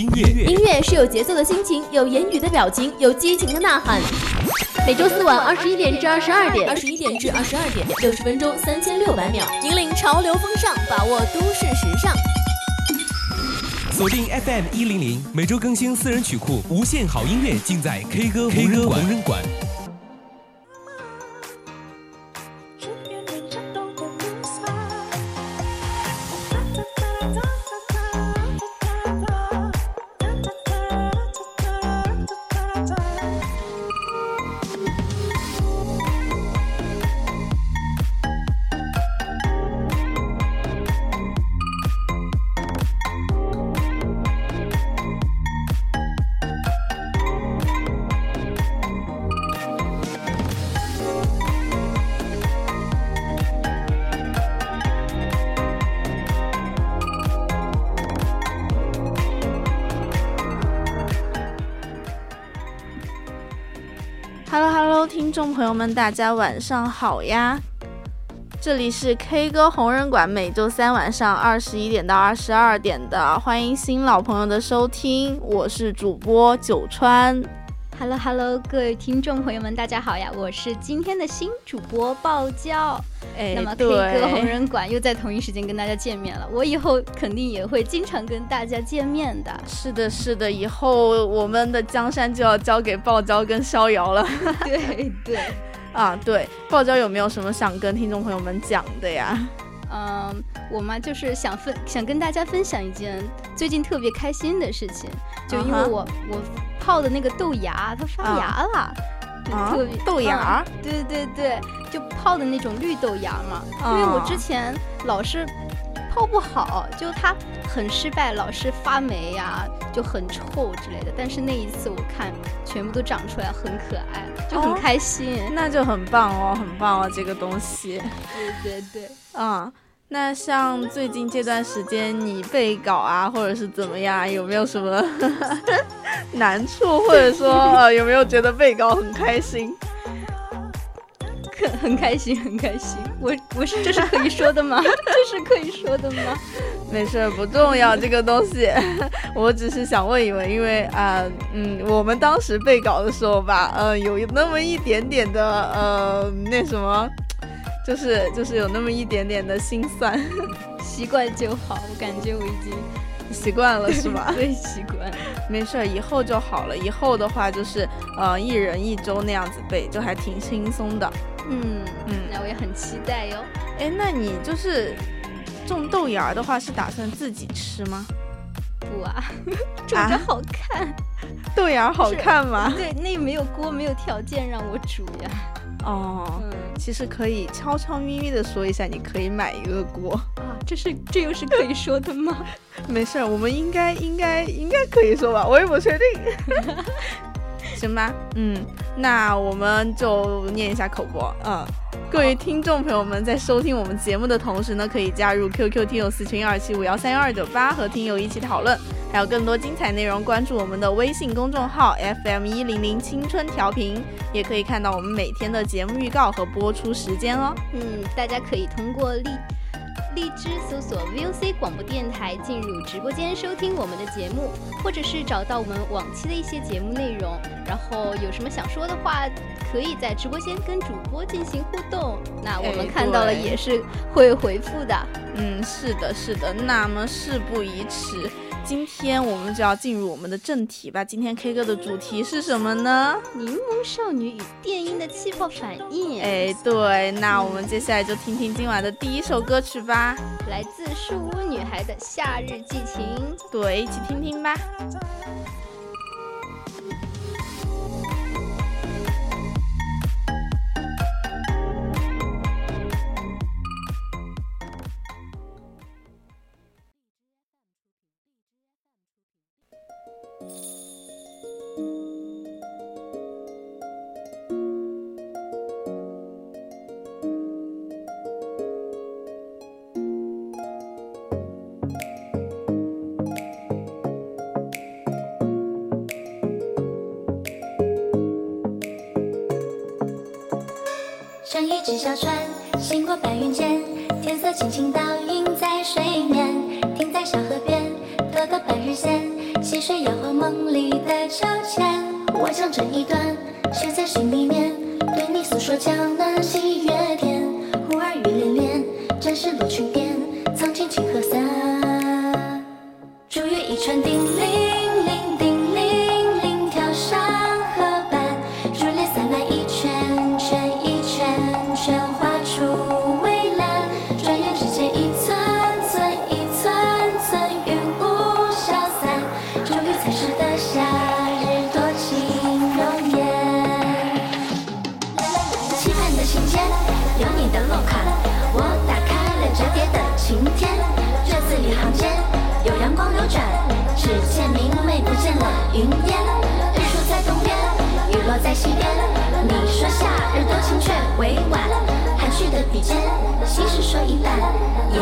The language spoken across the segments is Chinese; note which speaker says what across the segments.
Speaker 1: 音乐，
Speaker 2: 音乐是有节奏的心情，有言语的表情，有激情的呐喊。每周四晚二十一点至二十二点，
Speaker 3: 二十一点至二十二点，六十分钟三千六百秒，引领潮流风尚，把握都市时尚。
Speaker 1: 锁定 FM 一零零，每周更新私人曲库，无限好音乐尽在 K 歌 K 歌无人馆。
Speaker 4: 朋友们，大家晚上好呀！这里是 K 歌红人馆，每周三晚上二十一点到二十二点的，欢迎新老朋友的收听，我是主播九川。
Speaker 5: Hello Hello，各位听众朋友们，大家好呀！我是今天的新主播爆娇。
Speaker 4: 哎，
Speaker 5: 那么 K 歌红人馆又在同一时间跟大家见面了。我以后肯定也会经常跟大家见面的。
Speaker 4: 是的，是的，以后我们的江山就要交给爆娇跟逍遥了。
Speaker 5: 对 对，
Speaker 4: 啊对，爆娇有没有什么想跟听众朋友们讲的呀？
Speaker 5: 嗯，我嘛就是想分想跟大家分享一件最近特别开心的事情，就因为我我泡的那个豆芽它发芽了，特别
Speaker 4: 豆芽，
Speaker 5: 对对对就泡的那种绿豆芽嘛，因为我之前老是泡不好，就它很失败，老是发霉呀，就很臭之类的。但是那一次我看全部都长出来，很可爱，就很开心，
Speaker 4: 那就很棒哦，很棒哦，这个东西，
Speaker 5: 对对对，
Speaker 4: 啊。那像最近这段时间你背稿啊，或者是怎么样，有没有什么 难处，或者说呃有没有觉得背稿很开心？
Speaker 5: 很很开心，很开心。我我是这是可以说的吗？这是可以说的吗？
Speaker 4: 没事，不重要这个东西。我只是想问一问，因为啊嗯，我们当时背稿的时候吧，呃有那么一点点的呃那什么。就是就是有那么一点点的心酸，
Speaker 5: 习惯就好。我感觉我已经
Speaker 4: 习惯了，是吧？
Speaker 5: 对，习惯。
Speaker 4: 没事儿，以后就好了。以后的话就是呃，一人一周那样子背，就还挺轻松的。
Speaker 5: 嗯嗯，那我也很期待哟。
Speaker 4: 哎，那你就是种豆芽的话，是打算自己吃吗？
Speaker 5: 不啊，种着好看。
Speaker 4: 豆芽好看吗？
Speaker 5: 对，那没有锅，没有条件让我煮呀。
Speaker 4: 哦，其实可以悄悄咪咪的说一下，你可以买一个锅。
Speaker 5: 啊，这是这又是可以说的吗？
Speaker 4: 没事儿，我们应该应该应该可以说吧，我也不确定，行吧？嗯，那我们就念一下口播，嗯。各位听众朋友们，在收听我们节目的同时呢，可以加入 QQ 听友四群二七五幺三幺二九八，和听友一起讨论。还有更多精彩内容，关注我们的微信公众号 FM 一零零青春调频，也可以看到我们每天的节目预告和播出时间哦。
Speaker 5: 嗯，大家可以通过荔荔枝搜索 VOC 广播电台进入直播间收听我们的节目，或者是找到我们往期的一些节目内容。然后有什么想说的话？可以在直播间跟主播进行互动，那我们看到了也是会回复的。
Speaker 4: 嗯，是的，是的。那么事不宜迟，今天我们就要进入我们的正题吧。今天 K 歌的主题是什么呢？
Speaker 5: 柠檬少女与电音的气泡反应。
Speaker 4: 哎，对，那我们接下来就听听今晚的第一首歌曲吧，
Speaker 5: 来自树屋女孩的《夏日寄情》。
Speaker 4: 对，一起听听吧。
Speaker 6: 一寸寸，一寸寸，云雾消散。终于才识得夏日多情容颜。期盼的信件，有你的落款。我打开了折叠的晴天，这字里行间有阳光流转，只见明媚不见了云烟。日出在东边，雨落在西边。你说夏日多情却委婉，含蓄的笔尖，心事说一半，也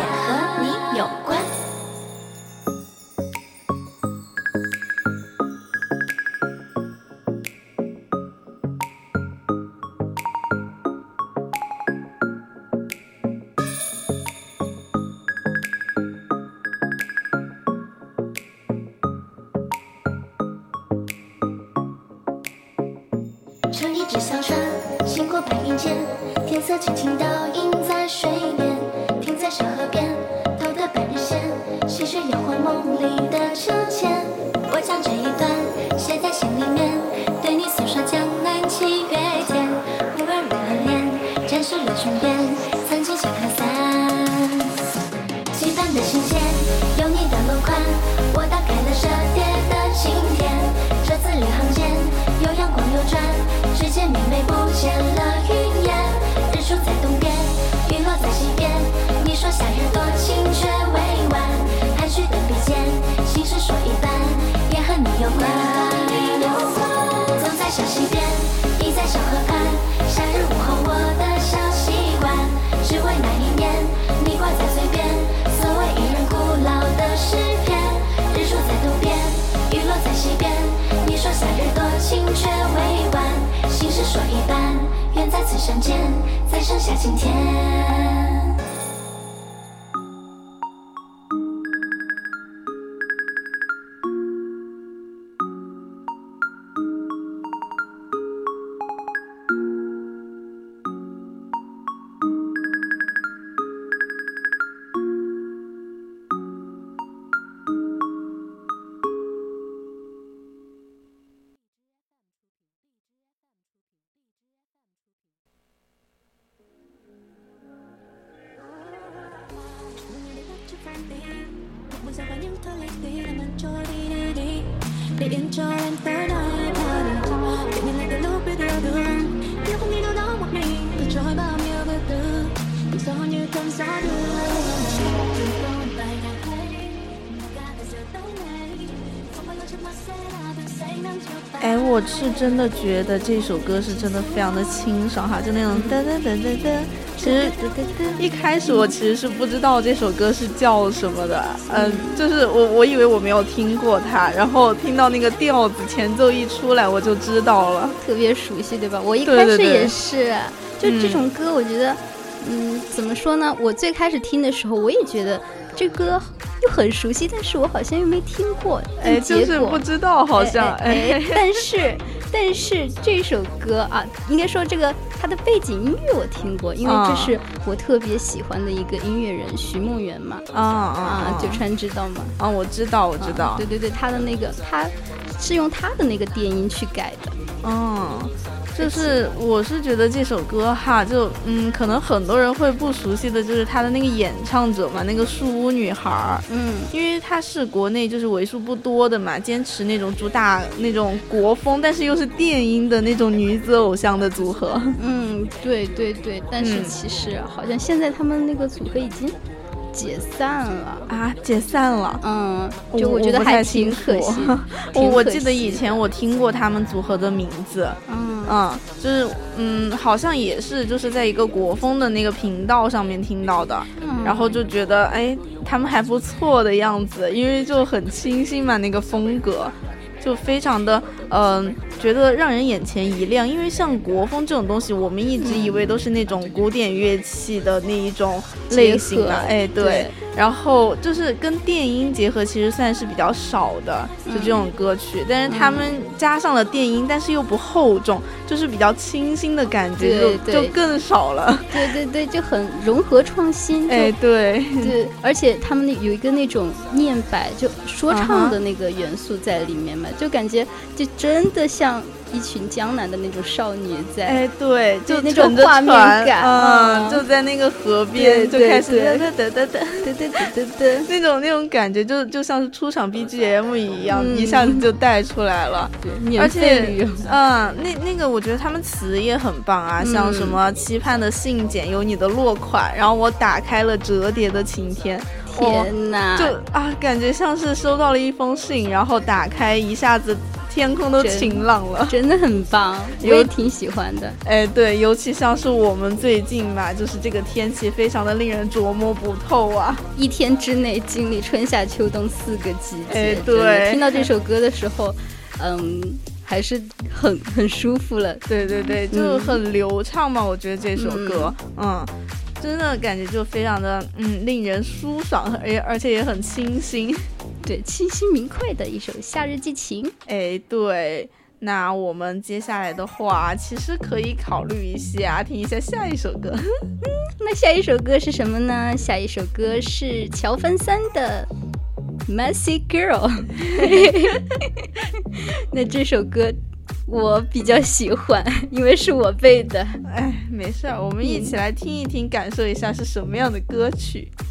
Speaker 6: 夏日多情却未晚，心事说一半，愿在此相见，再剩下晴天。
Speaker 4: 真的觉得这首歌是真的非常的清爽哈，就那种噔噔噔噔噔。其实一开始我其实是不知道这首歌是叫什么的，嗯，就是我我以为我没有听过它，然后听到那个调子前奏一出来，我就知道了，
Speaker 5: 特别熟悉，对吧？我一开始也是，就这种歌，我觉得，嗯，怎么说呢？我最开始听的时候，我也觉得这歌。又很熟悉，但是我好像又没听过。
Speaker 4: 哎，就是不知道，好像
Speaker 5: 哎。但是，但是这首歌啊，应该说这个它的背景音乐我听过，因为这是我特别喜欢的一个音乐人徐梦圆嘛。
Speaker 4: 啊啊！
Speaker 5: 九川知道吗？
Speaker 4: 啊，我知道，我知道。
Speaker 5: 对对对，他的那个他是用他的那个电音去改的。
Speaker 4: 嗯。就是我是觉得这首歌哈，就嗯，可能很多人会不熟悉的就是他的那个演唱者嘛，那个树屋女孩儿，
Speaker 5: 嗯，
Speaker 4: 因为她是国内就是为数不多的嘛，坚持那种主打那种国风，但是又是电音的那种女子偶像的组合。
Speaker 5: 嗯，对对对，但是其实好像现在他们那个组合已经。解散了
Speaker 4: 啊！解散了，
Speaker 5: 嗯，就我觉得还挺可惜。
Speaker 4: 我我记得以前我听过他们组合的名字，
Speaker 5: 嗯
Speaker 4: 嗯，就是嗯，好像也是就是在一个国风的那个频道上面听到的，然后就觉得哎，他们还不错的样子，因为就很清新嘛，那个风格。就非常的，嗯，觉得让人眼前一亮。因为像国风这种东西，我们一直以为都是那种古典乐器的那一种类型啊。哎，对。然后就是跟电音结合，其实算是比较少的，就这种歌曲。但是他们加上了电音，但是又不厚重，就是比较清新的感觉，就就更少了。
Speaker 5: 对对对，就很融合创新。
Speaker 4: 哎，对
Speaker 5: 对，而且他们那有一个那种念白，就说唱的那个元素在里面嘛，就感觉就真的像。一群江南的那种少女在，
Speaker 4: 哎，对，就
Speaker 5: 那种画面感，
Speaker 4: 嗯，就在那个河边就开始
Speaker 5: 哒哒哒哒哒哒哒哒，
Speaker 4: 那种那种感觉，就就像是出场 BGM 一样，一下子就带出来了。
Speaker 5: 对，
Speaker 4: 而且，嗯，那那个我觉得他们词也很棒啊，像什么期盼的信件有你的落款，然后我打开了折叠的晴天，
Speaker 5: 天呐，
Speaker 4: 就啊，感觉像是收到了一封信，然后打开一下子。天空都晴朗了，
Speaker 5: 真的很棒，我也挺喜欢的。
Speaker 4: 哎，对，尤其像是我们最近吧，就是这个天气非常的令人琢磨不透啊。
Speaker 5: 一天之内经历春夏秋冬四个季节，
Speaker 4: 哎，对。
Speaker 5: 听到这首歌的时候，嗯，还是很很舒服了。
Speaker 4: 对对对，就很流畅嘛，我觉得这首歌，嗯，真的感觉就非常的嗯令人舒爽，而而且也很清新。
Speaker 5: 对，清新明快的一首《夏日激情》。
Speaker 4: 哎，对，那我们接下来的话，其实可以考虑一下，听一下下一首歌。
Speaker 5: 那下一首歌是什么呢？下一首歌是乔芬三的《Messy Girl》。那这首歌我比较喜欢，因为是我背的。
Speaker 4: 哎，没事儿，我们一起来听一听，感受一下是什么样的歌曲。哎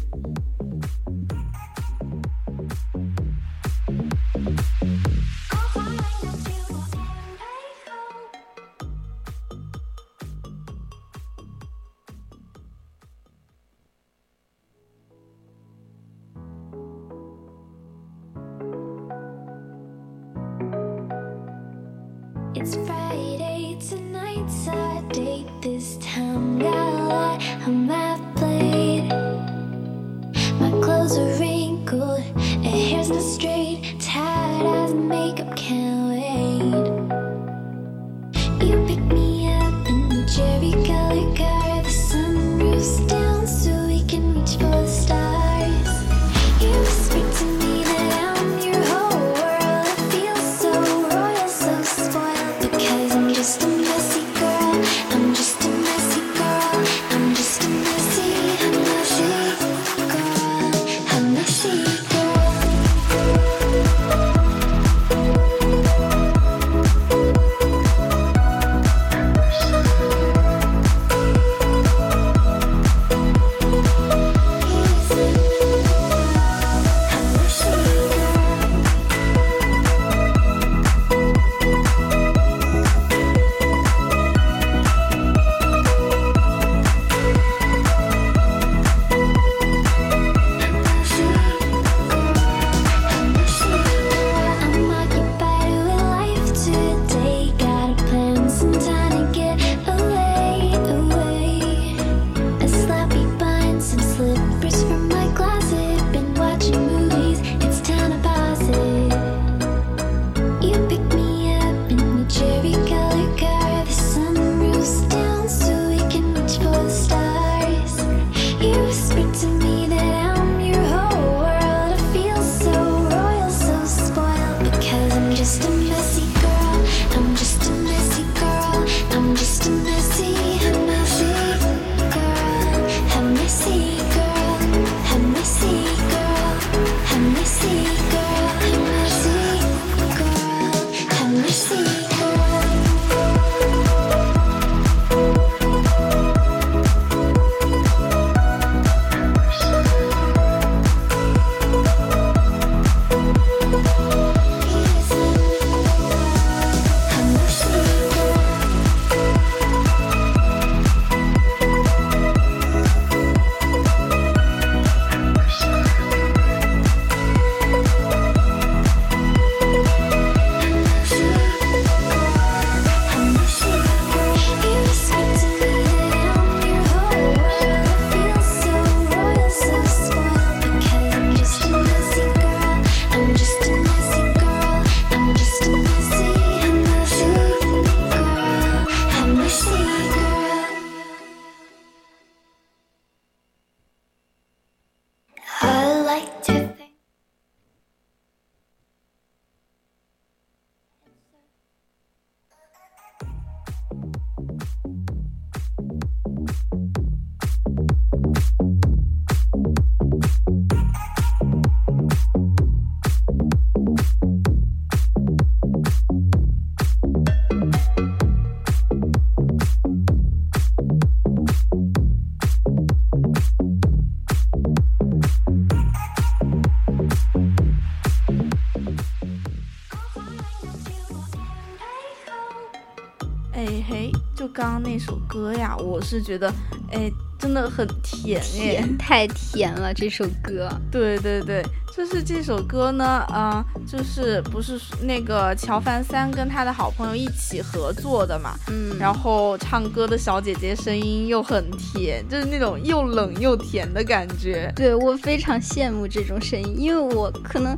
Speaker 4: 我是觉得，哎，真的很甜耶，
Speaker 5: 甜 太甜了这首歌。
Speaker 4: 对对对，就是这首歌呢，啊、就是不是那个乔凡三跟他的好朋友一起合作的嘛，
Speaker 5: 嗯，
Speaker 4: 然后唱歌的小姐姐声音又很甜，就是那种又冷又甜的感觉。
Speaker 5: 对我非常羡慕这种声音，因为我可能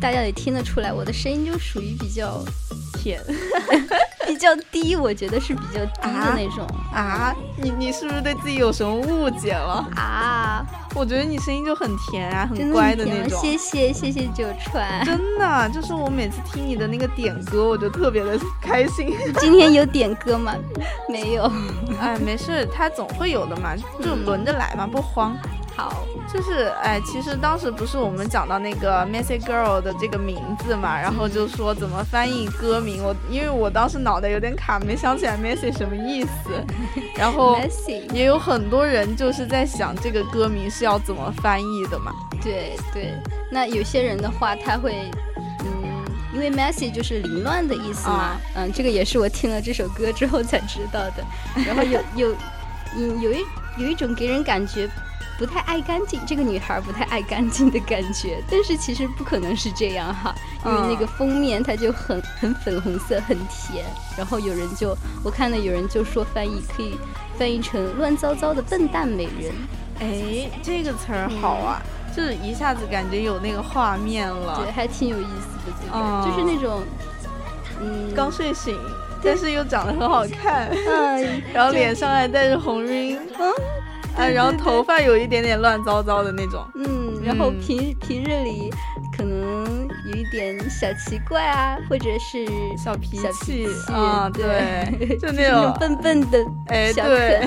Speaker 5: 大家也听得出来，我的声音就属于比较
Speaker 4: 甜
Speaker 5: 比较低，我觉得是比较低的那种
Speaker 4: 啊！你你是不是对自己有什么误解了？
Speaker 5: 啊，
Speaker 4: 我觉得你声音就很甜啊，很乖的那种。
Speaker 5: 谢谢谢谢九川，
Speaker 4: 真的，就是我每次听你的那个点歌，我就特别的开心。
Speaker 5: 今天有点歌吗？没有。
Speaker 4: 哎，没事，他总会有的嘛，就轮着来嘛，不慌。
Speaker 5: 好，
Speaker 4: 就是哎，其实当时不是我们讲到那个 Messy Girl 的这个名字嘛，然后就说怎么翻译歌名，我因为我当时脑袋有点卡，没想起来 Messy 什么意思，然后也有很多人就是在想这个歌名是要怎么翻译的嘛。
Speaker 5: 对对，那有些人的话，他会，嗯，因为 messy 就是凌乱的意思嘛，
Speaker 4: 啊。
Speaker 5: 嗯，这个也是我听了这首歌之后才知道的。然后有有，嗯，有一有一种给人感觉不太爱干净，这个女孩不太爱干净的感觉，但是其实不可能是这样哈，因为那个封面它就很很粉红色，很甜。然后有人就我看到有人就说翻译可以翻译成乱糟糟的笨蛋美人。
Speaker 4: 哎，这个词儿好啊，就是一下子感觉有那个画面了
Speaker 5: 对，。还挺有意思的，这个、
Speaker 4: 哦
Speaker 5: 就是那种，嗯，
Speaker 4: 刚睡醒，但是又长得很好看，
Speaker 5: 嗯，
Speaker 4: 然后脸上还带着红晕，嗯，啊，然后头发有一点点乱糟糟的那种。
Speaker 5: 嗯，然后
Speaker 4: 嗯
Speaker 5: 平平日里可能有一点小奇怪啊，或者是
Speaker 4: 小脾
Speaker 5: 小
Speaker 4: 气啊
Speaker 5: 对，
Speaker 4: 就 那种
Speaker 5: 笨笨的
Speaker 4: 哎，对，，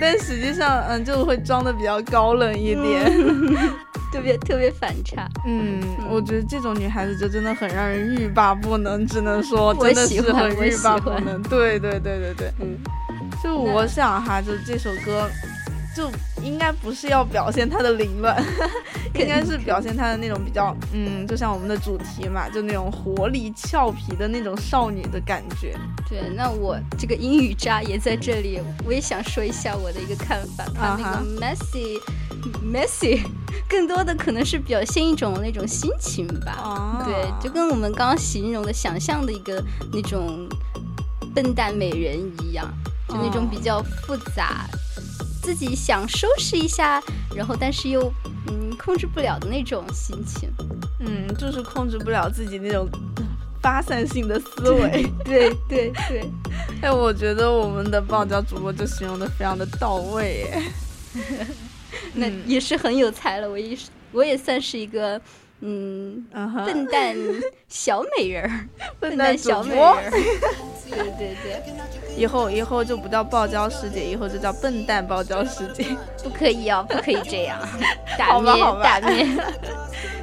Speaker 4: 但实际上，嗯，就会装的比较高冷一点。
Speaker 5: 特别特别反差。
Speaker 4: 嗯，我觉得这种女孩子就真的很让人欲罢不能，只能说
Speaker 5: 我
Speaker 4: 真的
Speaker 5: 喜欢我
Speaker 4: 是很欲罢不能。对对对对对，
Speaker 5: 嗯，
Speaker 4: 就我想哈，就这首歌。就应该不是要表现她的凌乱，应该是表现她的那种比较，嗯，就像我们的主题嘛，就那种活力俏皮的那种少女的感觉。
Speaker 5: 对，那我这个英语渣也在这里，我也想说一下我的一个看法。它那个 messy messy，更多的可能是表现一种那种心情吧。
Speaker 4: 啊
Speaker 5: 对，就跟我们刚刚形容的想象的一个那种笨蛋美人一样，就那种
Speaker 4: 哦
Speaker 5: 比较复杂，自己想收拾一下，然后但是又嗯控制不了的那种心情。
Speaker 4: 嗯，就是控制不了自己那种发散性的思维。
Speaker 5: 对对对，
Speaker 4: 哎，我觉得我们的爆料主播就形容的非常的到位，哎，
Speaker 5: 那
Speaker 4: 嗯
Speaker 5: 也是很有才了。我也是，我也算是一个嗯笨蛋小美人儿，
Speaker 4: 笨
Speaker 5: 蛋小美人。儿。对对对，
Speaker 4: 以后以后就不叫暴娇师姐，以后就叫笨蛋暴娇师姐。
Speaker 5: 不可以哦，不可以这样，打面打面。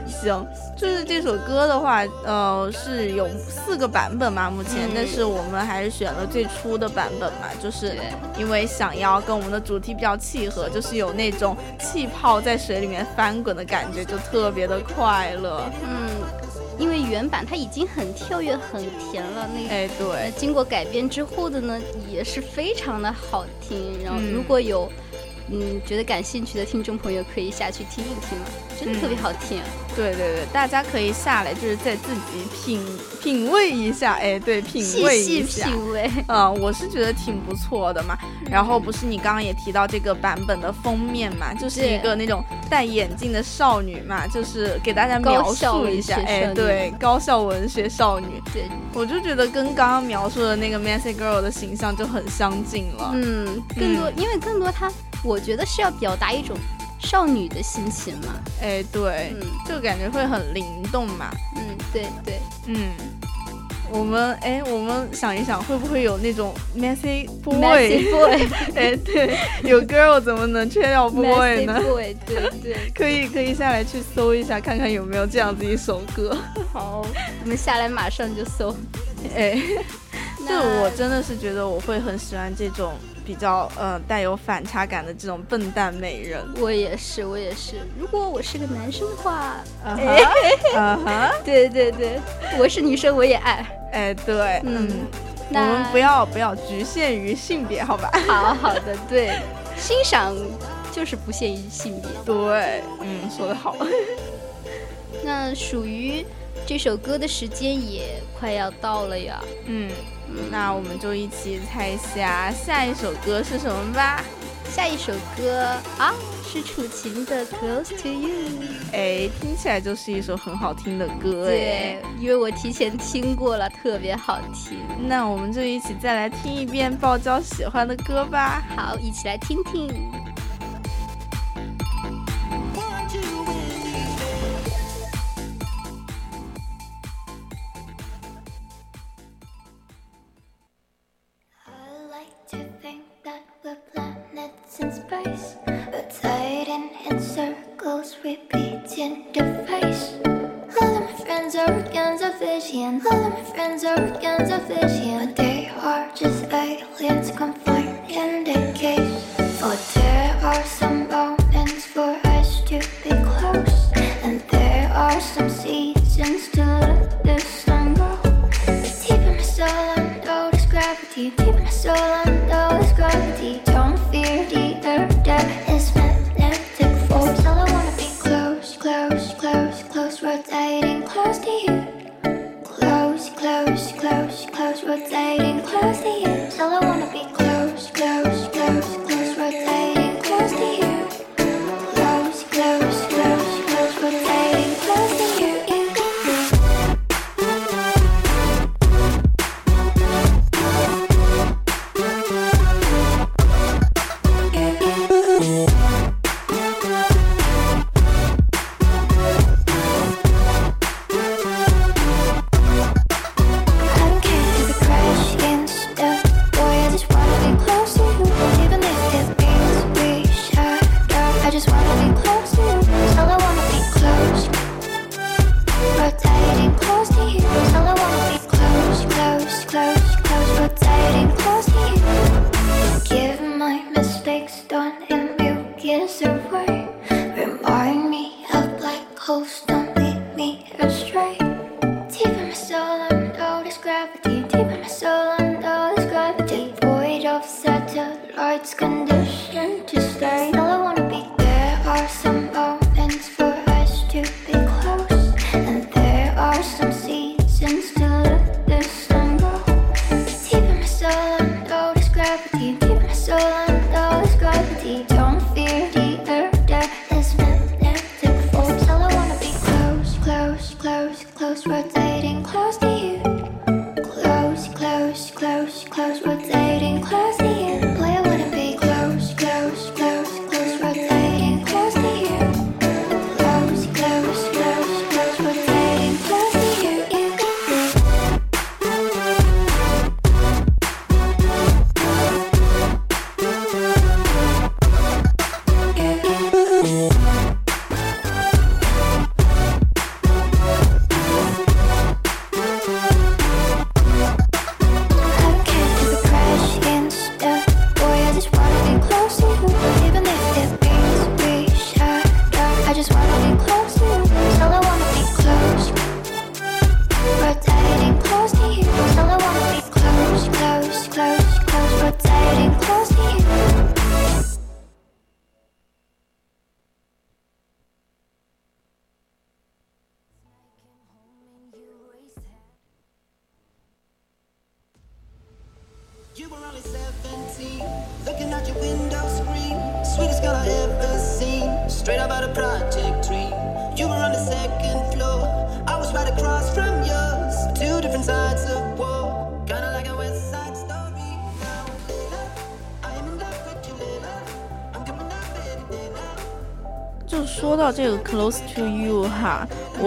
Speaker 4: 行，就是这首歌的话，呃，是有四个版本嘛，目前，
Speaker 5: 嗯
Speaker 4: 但是我们还是选了最初的版本嘛，就是因为想要跟我们的主题比较契合，就是有那种气泡在水里面翻滚的感觉，就特别的快乐。
Speaker 5: 嗯，因为原版它已经很跳跃、很甜了，那
Speaker 4: 哎，
Speaker 5: 呃
Speaker 4: 对，
Speaker 5: 经过改编之后的呢，也是非常的好听。然后
Speaker 4: 嗯
Speaker 5: 如果有嗯觉得感兴趣的听众朋友，可以下去听一听，真的特别
Speaker 4: 嗯
Speaker 5: 好听。
Speaker 4: 对对对，大家可以下来，就是在自己品品味一下，哎，对，品
Speaker 5: 细细
Speaker 4: 味一下。
Speaker 5: 品味，
Speaker 4: 嗯，我是觉得挺不错的嘛。然后不是你刚刚也提到这个版本的封面嘛，就是一个那种戴眼镜的少女嘛，就是给大家描述一下，哎，对，高校文学少女，
Speaker 5: 对，
Speaker 4: 我就觉得跟刚刚描述的那个 Messy Girl 的形象就很相近了。
Speaker 5: 嗯，更多、因为更多它，我觉得是要表达一种少女的心情嘛。
Speaker 4: 哎，对，
Speaker 5: 嗯
Speaker 4: 就感觉会很灵动嘛。
Speaker 5: 嗯，对对，
Speaker 4: 嗯，我们哎，我们想一想，会不会有那种 Messy boy，哎，对，有 girl 怎么能缺掉 boy 呢
Speaker 5: ？boy，对对。
Speaker 4: 可以可以下来去搜一下，看看有没有这样子一首歌。
Speaker 5: 好，我们下来马上就搜。
Speaker 4: 哎，就
Speaker 5: 那
Speaker 4: 我真的是觉得我会很喜欢这种比较呃带有反差感的这种笨蛋美人。
Speaker 5: 我也是，我也是。如果我是个男生的话，
Speaker 4: 啊哈，啊哈，
Speaker 5: 对对对，我是女生我也爱。
Speaker 4: 哎，对，
Speaker 5: 嗯
Speaker 4: 嗯，我们不要不要局限于性别，好吧？
Speaker 5: 好好的，对，欣赏就是不限于性别。
Speaker 4: 对，嗯，说的好。
Speaker 5: 那属于这首歌的时间也快要到了呀。
Speaker 4: 嗯，那我们就一起猜一下下一首歌是什么吧。
Speaker 5: 下一首歌啊，是楚琴的《Close to You》。
Speaker 4: 哎，听起来就是一首很好听的歌哎。
Speaker 5: 对，因为我提前听过了，特别好听。
Speaker 4: 那我们就一起再来听一遍爆娇喜欢的歌吧。
Speaker 5: 好，一起来听听。
Speaker 7: All of my friends are organs of vision, but they are just aliens confined in the cage. For there are some moments for us to be close, and there are some seasons to let the sun go. Deep in my soul, I know gravity. Deep in my soul, I know there's gravity.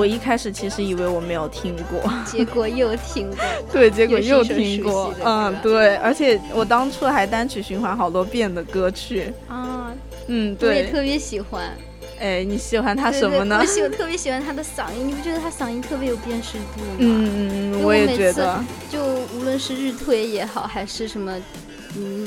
Speaker 4: 我一开始其实以为我没有听过，
Speaker 5: 结果又听过，
Speaker 4: 对，结果又听过，嗯，对，而且我当初还单曲循环好多遍的歌曲
Speaker 5: 啊，
Speaker 4: 嗯，对，我
Speaker 5: 也特别喜欢，
Speaker 4: 哎，你喜欢他什么呢？
Speaker 5: 我喜特别喜欢他的嗓音，你不觉得他嗓音特别有辨识度吗？
Speaker 4: 嗯嗯，我也觉得，
Speaker 5: 就无论是日推也好，还是什么，嗯，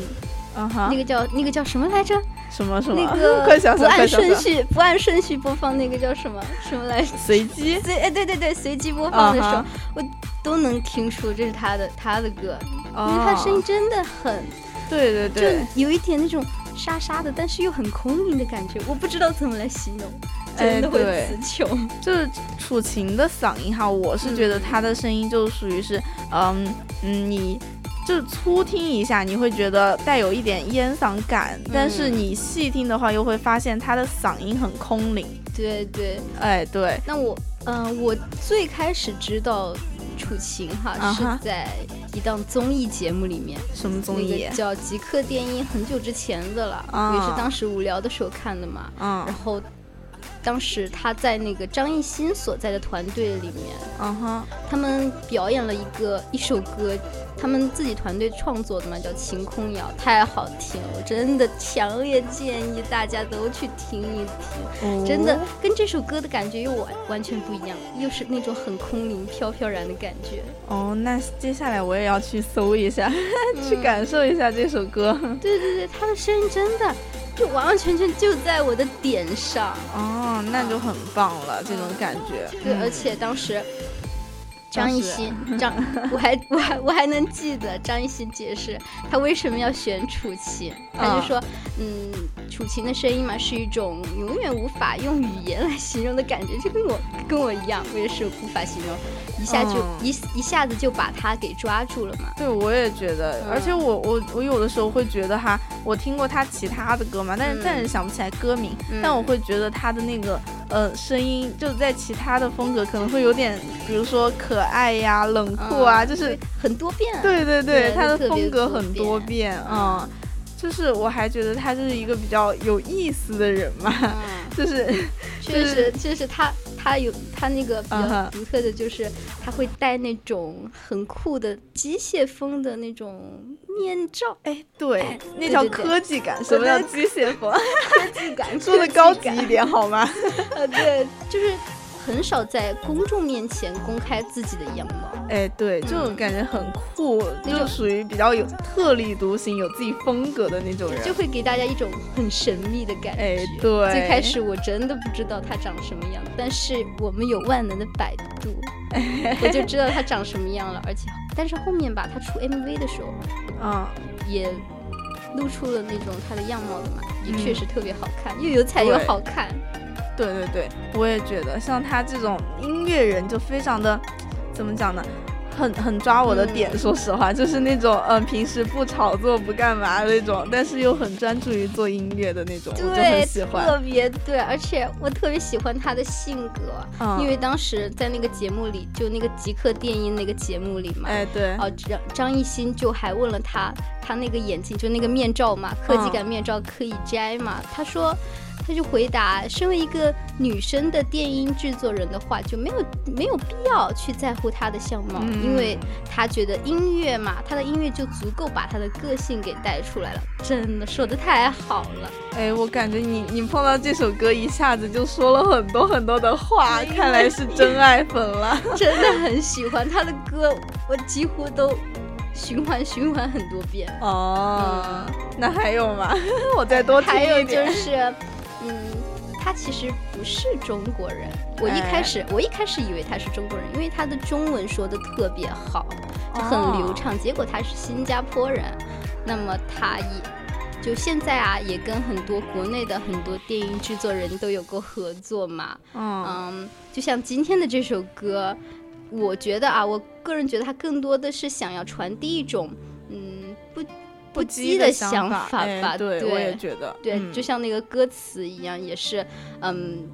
Speaker 4: 啊哈，
Speaker 5: 那个叫那个叫什么来着？
Speaker 4: 什么什么？
Speaker 5: 那个
Speaker 4: 快想
Speaker 5: 不按顺序不按顺序播放那个叫什么？什么来着？
Speaker 4: 随机？
Speaker 5: 随哎对对对，随机播放的时候，
Speaker 4: 啊
Speaker 5: 我都能听出这是他的他的歌，因为
Speaker 4: 哦
Speaker 5: 他声音真的很
Speaker 4: 对对对，
Speaker 5: 就有一点那种沙沙的，但是又很空灵的感觉，我不知道怎么来形容，真的会词穷。
Speaker 4: 就是楚晴的嗓音哈，我是觉得她的声音就属于是，嗯嗯，你就是粗听一下，你会觉得带有一点烟嗓感，但是你细听的话，又会发现他的嗓音很空灵。
Speaker 5: 对对，
Speaker 4: 哎，对，
Speaker 5: 那我嗯、呃我最开始知道楚晴哈、是在一档综艺节目里面，
Speaker 4: 什么综艺？
Speaker 5: 那个？叫《极客电音》，很久之前的了，
Speaker 4: 啊。
Speaker 5: 也是当时无聊的时候看的嘛。
Speaker 4: 嗯。
Speaker 5: 然后当时他在那个张艺兴所在的团队里面，
Speaker 4: 嗯哼，
Speaker 5: 他们表演了一个一首歌，他们自己团队创作的嘛，叫《晴空谣》，太好听了，我真的强烈建议大家都去听一听，真的跟这首歌的感觉又完完全不一样，又是那种很空灵、飘飘然的感觉。
Speaker 4: 哦，那接下来我也要去搜一下，
Speaker 5: 嗯。
Speaker 4: 去感受一下这首歌。
Speaker 5: 对对对，他的声音真的就完完全全就在我的点上。
Speaker 4: 哦，那就很棒了，这种感觉。
Speaker 5: 对，
Speaker 4: 嗯
Speaker 5: 而且当时张艺兴，张，我还我还我还能记得张艺兴解释他为什么要选楚晴，他就
Speaker 4: 啊
Speaker 5: 说，嗯，楚晴的声音嘛是一种永远无法用语言来形容的感觉，就跟我跟我一样，我也是无法形容，一下就、
Speaker 4: 嗯。
Speaker 5: 一一下子就把他给抓住了嘛。
Speaker 4: 对，我也觉得，
Speaker 5: 嗯。
Speaker 4: 而且我我我有的时候会觉得哈，我听过他其他的歌嘛，但是暂时想不起来歌名，
Speaker 5: 嗯。
Speaker 4: 但我会觉得他的那个呃声音，就在其他的风格可能会有点，比如说可爱呀、冷酷啊，
Speaker 5: 嗯
Speaker 4: 就是
Speaker 5: 很多变。
Speaker 4: 对对对，
Speaker 5: 对
Speaker 4: 他的风格很多
Speaker 5: 变
Speaker 4: 啊，嗯，就是我还觉得他就是一个比较有意思的人嘛，
Speaker 5: 嗯，
Speaker 4: 就是
Speaker 5: 确实，就是他，他有他那个比较独特的，就是他会戴那种很酷的机械风的那种面罩，
Speaker 4: 哎，对
Speaker 5: 哎，
Speaker 4: 那叫科技感，什么叫机械风？
Speaker 5: 科技感，
Speaker 4: 说的高级一点好吗？
Speaker 5: 呃，对，就是很少在公众面前公开自己的样貌。
Speaker 4: 哎，对，这种感觉很酷，就属于比较有特立独行、有自己风格的那种人。
Speaker 5: 就会给大家一种很神秘的感觉。
Speaker 4: 哎对
Speaker 5: 最开始我真的不知道他长什么样，但是我们有万能的百度，我就知道他长什么样了。而且，但是后面吧，他出 MV 的时候，
Speaker 4: 嗯，
Speaker 5: 也露出了那种他的样貌的嘛，也
Speaker 4: 嗯
Speaker 5: 确实特别好看，又有彩又好看。
Speaker 4: 对对对，我也觉得像他这种音乐人就非常的，怎么讲呢？很很抓我的点，
Speaker 5: 嗯
Speaker 4: 说实话，就是那种嗯、呃平时不炒作不干嘛那种，但是又很专注于做音乐的那种，我就
Speaker 5: 对
Speaker 4: 很，喜欢。
Speaker 5: 特别对，而且我特别喜欢他的性格，
Speaker 4: 嗯
Speaker 5: 因为当时在那个节目里，就那个极客电音那个节目里嘛，
Speaker 4: 哎，对，
Speaker 5: 哦，张张艺兴就还问了他，他那个眼镜就那个面罩嘛，科技感面罩可以摘嘛？他说，他就回答，身为一个女生的电音制作人的话，就没有没有必要去在乎她的相貌，
Speaker 4: 嗯
Speaker 5: 因为他觉得音乐嘛，他的音乐就足够把他的个性给带出来了。真的说的太好了，
Speaker 4: 哎，我感觉你你碰到这首歌一下子就说了很多很多的话，
Speaker 5: 哎
Speaker 4: 看来是真爱粉了。
Speaker 5: 真的很喜欢他的歌，我几乎都循环循环很多遍。
Speaker 4: 哦，那还有吗？我再多听
Speaker 5: 还有就。是，嗯，他其实不是中国人。我一
Speaker 4: 哎
Speaker 5: 开始，我一开始以为他是中国人，因为他的中文说的特别好，就很流
Speaker 4: 哦
Speaker 5: 畅。结果他是新加坡人，那么他也。就现在啊，也跟很多国内的很多电影制作人都有过合作嘛。
Speaker 4: 嗯
Speaker 5: 嗯，就像今天的这首歌，我觉得啊，我个人觉得他更多的是想要传递一种，嗯，不
Speaker 4: 不
Speaker 5: 羁
Speaker 4: 的
Speaker 5: 想
Speaker 4: 法哎
Speaker 5: 吧。
Speaker 4: 对，
Speaker 5: 对
Speaker 4: 我也觉得。
Speaker 5: 对，
Speaker 4: 嗯
Speaker 5: 就像那个歌词一样，也是，嗯，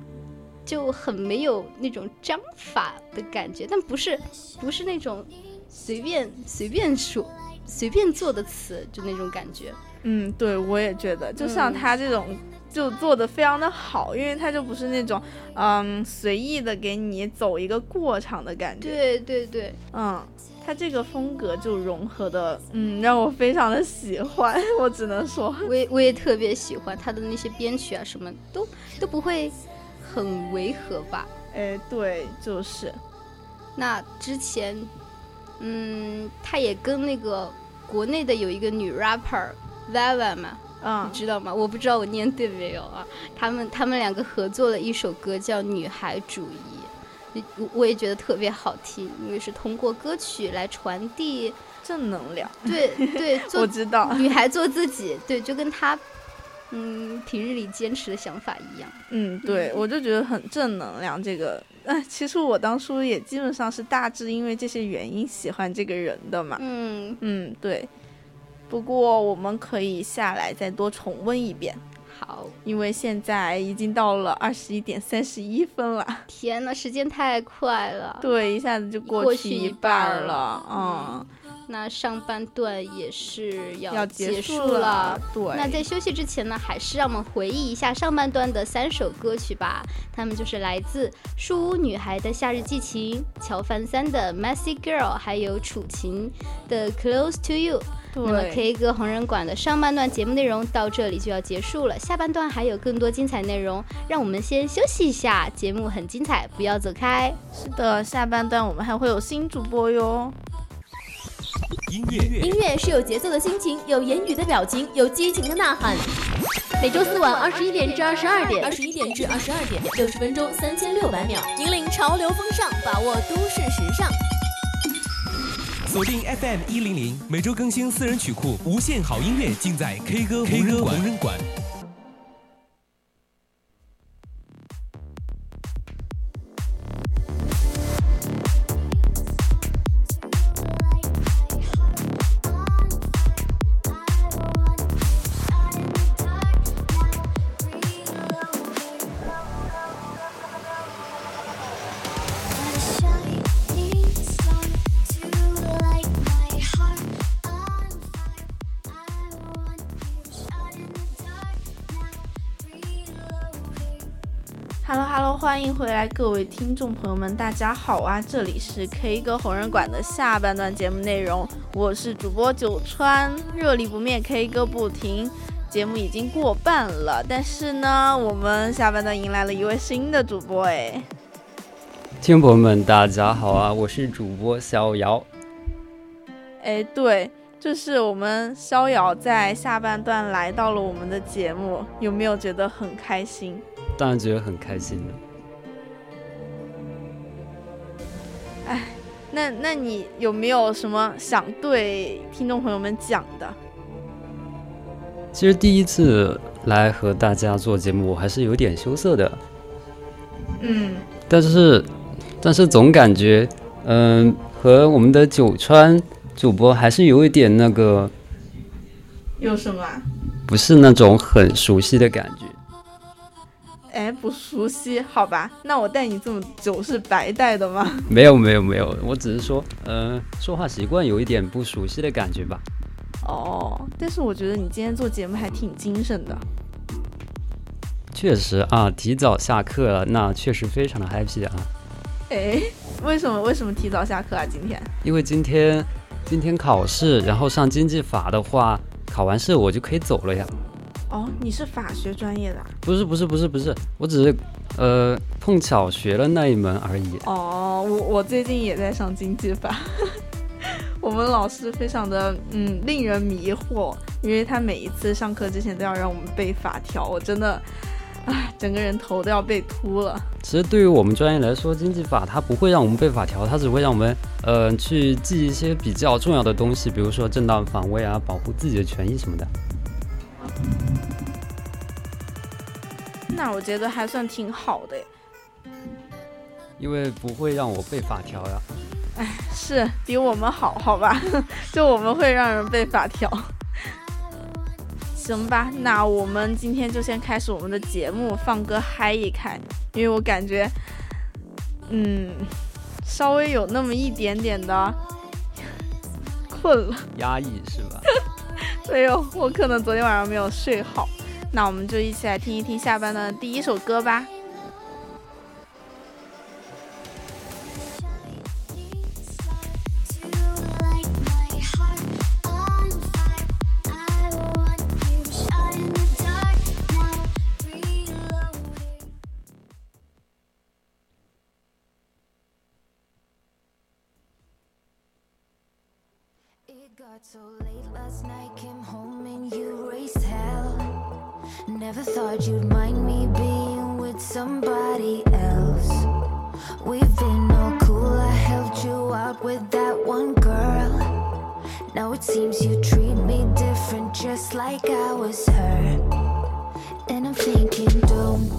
Speaker 5: 就很没有那种章法的感觉，但不是不是那种随便随便说随便做的词，就那种感觉。
Speaker 4: 嗯，对，我也觉得，就像
Speaker 5: 嗯
Speaker 4: 他这种就做的非常的好，因为他就不是那种嗯随意的给你走一个过场的感觉。，
Speaker 5: 对对对，
Speaker 4: 嗯，他这个风格就融合的，嗯，让我非常的喜欢，我只能说，
Speaker 5: 我也我也特别喜欢他的那些编曲啊，什么都都不会很违和吧。
Speaker 4: 哎，对，就是，
Speaker 5: 那之前，嗯，他也跟那个国内的有一个女 rapper Vava 嘛，
Speaker 4: 嗯
Speaker 5: 你知道吗？我不知道我念对没有啊。他们他们两个合作了一首歌叫《女孩主义》，我我也觉得特别好听，因为是通过歌曲来传递，
Speaker 4: 正能量，
Speaker 5: 对对，
Speaker 4: 我
Speaker 5: 做
Speaker 4: 知道。
Speaker 5: 女孩做自己，对，就跟她嗯平日里坚持的想法一样。
Speaker 4: 嗯，对，我就觉得很正能量。这个，哎，其实我当初也基本上是大致因为这些原因喜欢这个人的嘛。
Speaker 5: 嗯，
Speaker 4: 嗯，对。不过我们可以下来再多重温一遍，
Speaker 5: 好，
Speaker 4: 因为现在已经到了二十一点三十一分了。
Speaker 5: 天呐，时间太快了。
Speaker 4: 对，一下子就
Speaker 5: 过去一
Speaker 4: 半了。嗯，
Speaker 5: 那上半段也是要
Speaker 4: 要
Speaker 5: 结
Speaker 4: 结
Speaker 5: 束了。。
Speaker 4: 对，
Speaker 5: 那在休息之前呢，还是让我们回忆一下上半段的三首歌曲吧。他们就是来自树屋女孩的《夏日寄情》、乔凡三的《Messy Girl》，还有楚晴的《Close to You》。那么 K 歌红人馆的上半段节目内容到这里就要结束了，下半段还有更多精彩内容，让我们先休息一下。节目很精彩，不要走开。
Speaker 4: 是的，下半段我们还会有新主播哟。
Speaker 1: 音乐
Speaker 2: 音乐是有节奏的心情，有言语的表情，有激情的呐喊。每周四晚二十一点至二十二点，
Speaker 3: 二十一点至二十二点，六十分钟，三千六百秒，引领潮流风尚，把握都市时尚。
Speaker 1: 锁定 FM 一零零，每周更新私人曲库，无限好音乐尽在 K 歌 K 歌红人馆。
Speaker 4: 欢迎回来，各位听众朋友们，大家好啊！这里是 K 歌红人馆的下半段节目内容，我是主播九川，热力不灭，K 歌不停。节目已经过半了，但是呢，我们下半段迎来了一位新的主播，哎，
Speaker 8: 听众朋友们，大家好啊！我是主播逍遥。
Speaker 4: 哎，对，就是我们逍遥在下半段来到了我们的节目，有没有觉得很开心？
Speaker 8: 当然觉得很开心的。
Speaker 4: 那那你有没有什么想对听众朋友们讲的？
Speaker 8: 其实第一次来和大家做节目，我还是有点羞涩的，
Speaker 4: 嗯，
Speaker 8: 但是，但是总感觉，嗯、和我们的九川主播还是有一点那个，
Speaker 4: 有什么啊？
Speaker 8: 不是那种很熟悉的感觉。
Speaker 4: 哎，不熟悉，好吧？那我带你这么久是白带的吗？
Speaker 8: 没有没有没有，我只是说，呃，说话习惯有一点不熟悉的感觉吧。
Speaker 4: 哦，但是我觉得你今天做节目还挺精神的。
Speaker 8: 确实啊，提早下课了，那确实非常的 happy 啊。
Speaker 4: 哎，为什么为什么提早下课啊？今天？
Speaker 8: 因为今天今天考试，然后上经济法的话，考完试我就可以走了呀。
Speaker 4: 哦，你是法学专业的啊？
Speaker 8: 不是不是不是不是，我只是呃碰巧学了那一门而已。
Speaker 4: 哦，我我最近也在上经济法。我们老师非常的嗯令人迷惑，因为他每一次上课之前都要让我们背法条，我真的，唉，整个人头都要被秃了。
Speaker 8: 其实对于我们专业来说，经济法它不会让我们背法条，它只会让我们呃去记一些比较重要的东西，比如说正当防卫啊，保护自己的权益什么的。
Speaker 4: 那我觉得还算挺好的，
Speaker 8: 因为不会让我背法条呀。
Speaker 4: 哎是比我们好，好吧？就我们会让人被法条。行吧，那我们今天就先开始我们的节目，放歌嗨一开，因为我感觉，嗯，稍微有那么一点点的困了。
Speaker 8: 压抑是吧？
Speaker 4: 哎呦，我可能昨天晚上没有睡好。那我们就一起来听一听下班的第一首歌吧。
Speaker 9: It got so late last night, came home and you raised hell. Never thought you'd mind me being with somebody else. We've been all cool, I helped you out with that one girl. Now it seems you treat me different, just like I was her. And I'm thinking, don't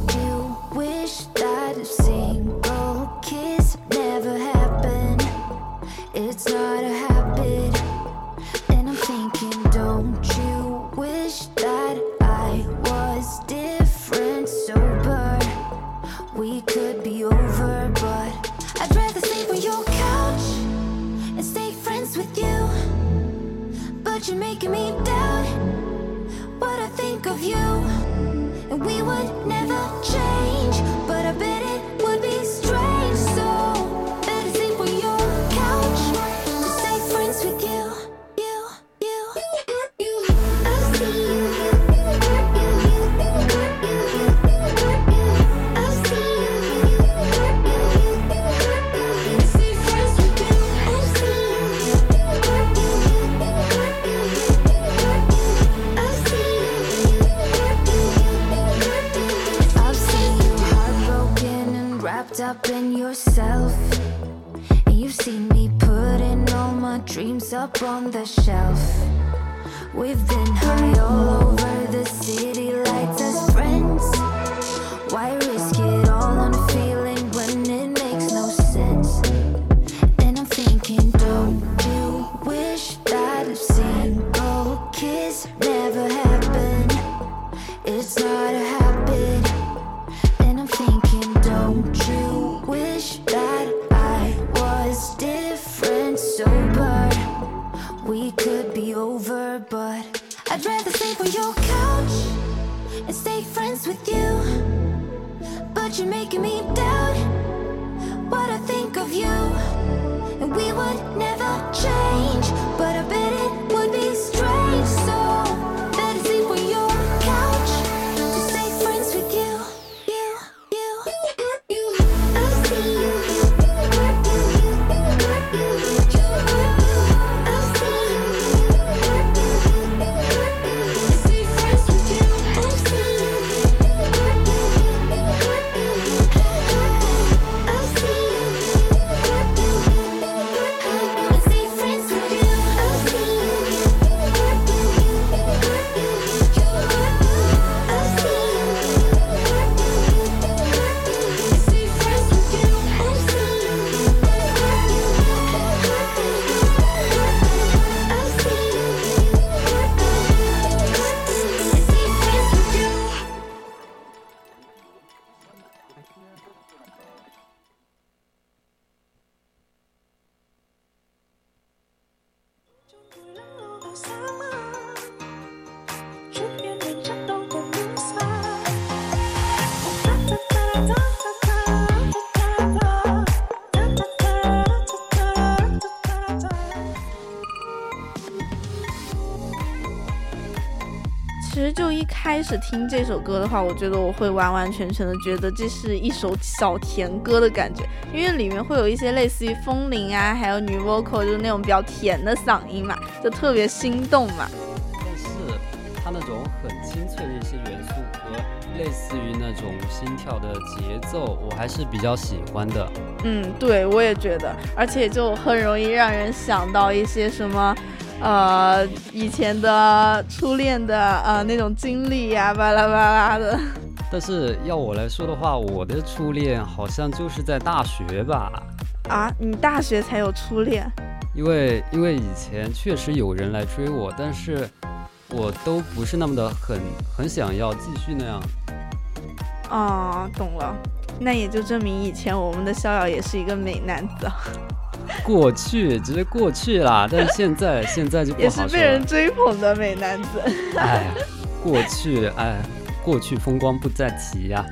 Speaker 4: 开始听这首歌的话，我觉得我会完完全全的觉得这是一首小甜歌的感觉，因为里面会有一些类似于风铃啊，还有女 vocal 就是那种比较甜的嗓音嘛，就特别心动嘛。
Speaker 8: 但是它那种很清脆的一些元素和类似于那种心跳的节奏，我还是比较喜欢的。
Speaker 4: 嗯，对，我也觉得，而且就很容易让人想到一些什么，呃，以前的初恋的呃那种经历呀、巴拉巴拉的。
Speaker 8: 但是要我来说的话，我的初恋好像就是在大学吧，
Speaker 4: 啊，你大学才有初恋？
Speaker 8: 因为因为以前确实有人来追我，但是我都不是那么的很很想要继续那样。
Speaker 4: 哦，懂了。那也就证明以前我们的逍遥也是一个美男子，
Speaker 8: 过去只是过去啦，但是现在现在就不
Speaker 4: 也
Speaker 8: 好说
Speaker 4: 是被人。追捧的美男子。
Speaker 8: 哎，过去哎，过去风光不再提呀、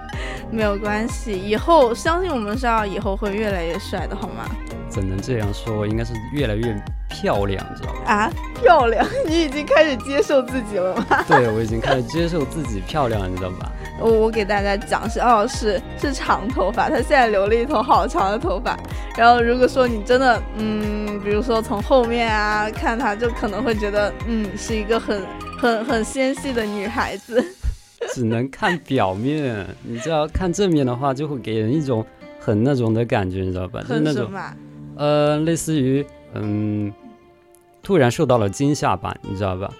Speaker 4: 没有关系，以后相信我们是要以后会越来越帅的，好吗？
Speaker 8: 怎能这样说？应该是越来越漂亮，知道吧？
Speaker 4: 啊，漂亮！你已经开始接受自己了吗？
Speaker 8: 对，我已经开始接受自己漂亮了，你知道吧？
Speaker 4: 我我给大家讲是哦是是长头发，他现在留了一头好长的头发。然后如果说你真的嗯，比如说从后面啊看他，就可能会觉得嗯是一个很很很纤细的女孩子。
Speaker 8: 只能看表面，你知道看正面的话，就会给人一种很那种的感觉，你知道吧？就是那种呃，类似于嗯，突然受到了惊吓吧，你知道吧？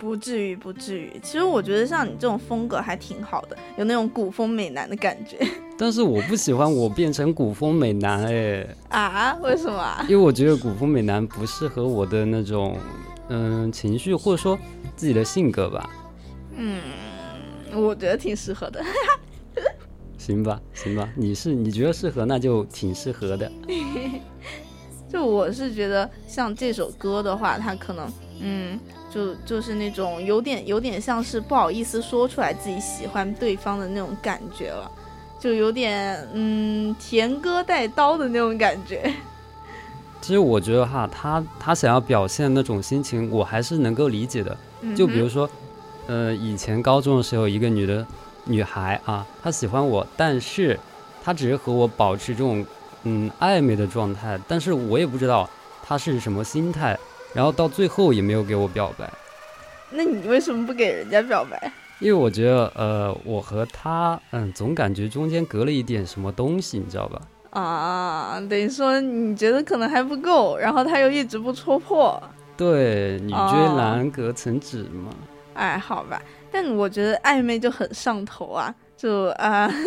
Speaker 4: 不至于，不至于。其实我觉得像你这种风格还挺好的，有那种古风美男的感觉。
Speaker 8: 但是我不喜欢我变成古风美男哎。
Speaker 4: 啊？为什么？
Speaker 8: 因为我觉得古风美男不适合我的那种嗯情绪或者说自己的性格吧。
Speaker 4: 嗯，我觉得挺适合的。
Speaker 8: 行吧，行吧，你是你觉得适合，那就挺适合的。
Speaker 4: 就我是觉得像这首歌的话，它可能嗯。就就是那种有点有点像是不好意思说出来自己喜欢对方的那种感觉了，就有点嗯甜歌带刀的那种感觉。
Speaker 8: 其实我觉得哈，他他想要表现那种心情，我还是能够理解的。就比如说，呃，以前高中的时候，一个女的女孩啊，她喜欢我，但是她只是和我保持这种嗯暧昧的状态，但是我也不知道他是什么心态。然后到最后也没有给我表白，
Speaker 4: 那你为什么不给人家表白？
Speaker 8: 因为我觉得，呃，我和他，嗯，总感觉中间隔了一点什么东西，你知道吧？
Speaker 4: 啊，等于说你觉得可能还不够，然后他又一直不戳破。
Speaker 8: 对，女追男隔层纸嘛。
Speaker 4: 哎，好吧，但我觉得暧昧就很上头啊，就啊。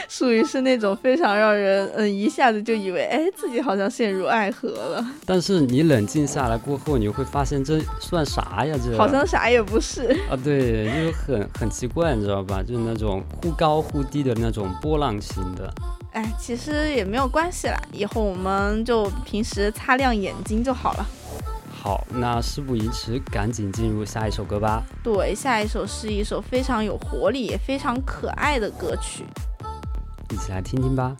Speaker 4: 属于是那种非常让人嗯一下子就以为哎自己好像陷入爱河了，
Speaker 8: 但是你冷静下来过后，你会发现这算啥呀？这
Speaker 4: 好像啥也不是
Speaker 8: 啊，对，就是很很奇怪，你知道吧？就是那种忽高忽低的那种波浪形的。
Speaker 4: 哎，其实也没有关系啦，以后我们就平时擦亮眼睛就好了。
Speaker 8: 好，那事不宜迟，赶紧进入下一首歌吧。
Speaker 4: 对，下一首是一首非常有活力也非常可爱的歌曲。
Speaker 8: 一起来听听吧。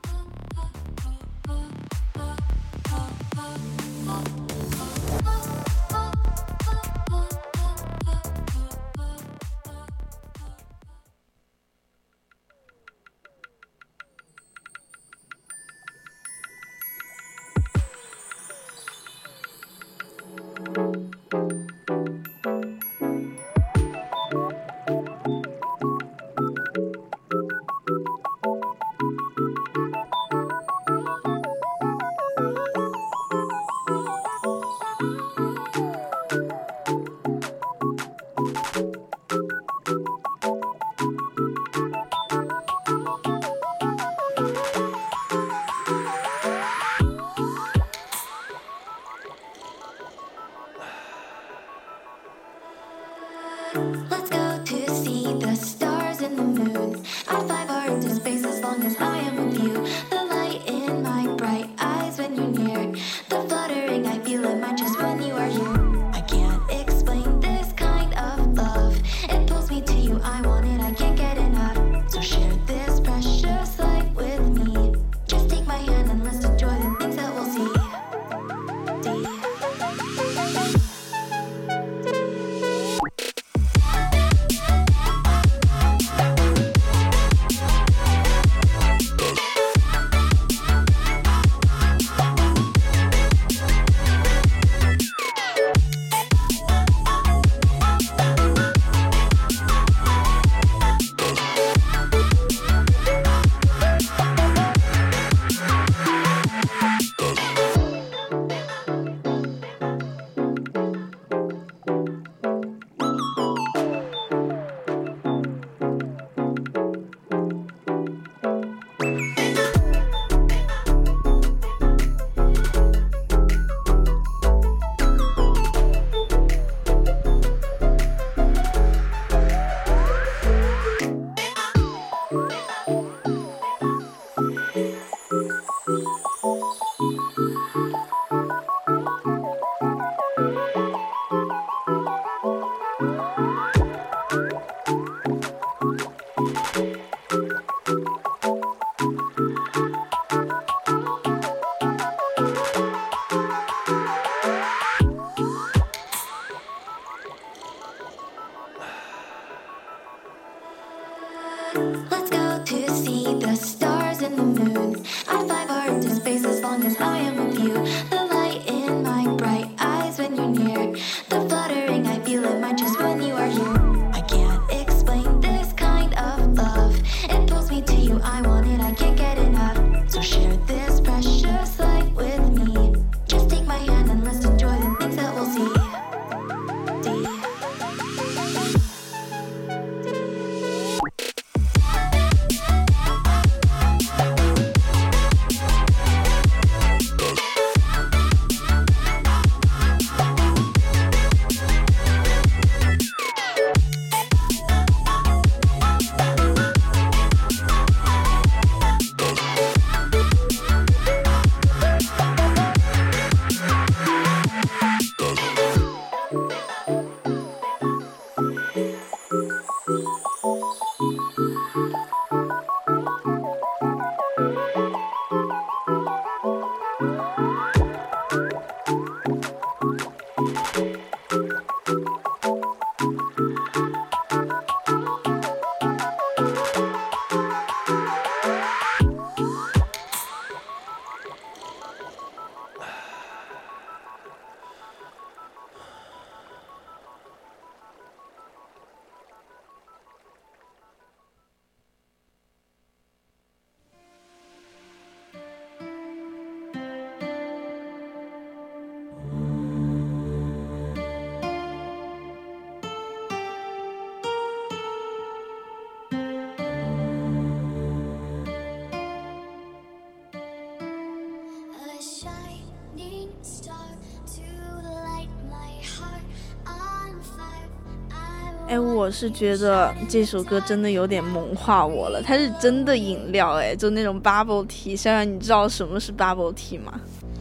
Speaker 4: 我是觉得这首歌真的有点萌化我了，它是真的饮料，哎，就那种 bubble tea。想想，你知道什么是 bubble tea 吗？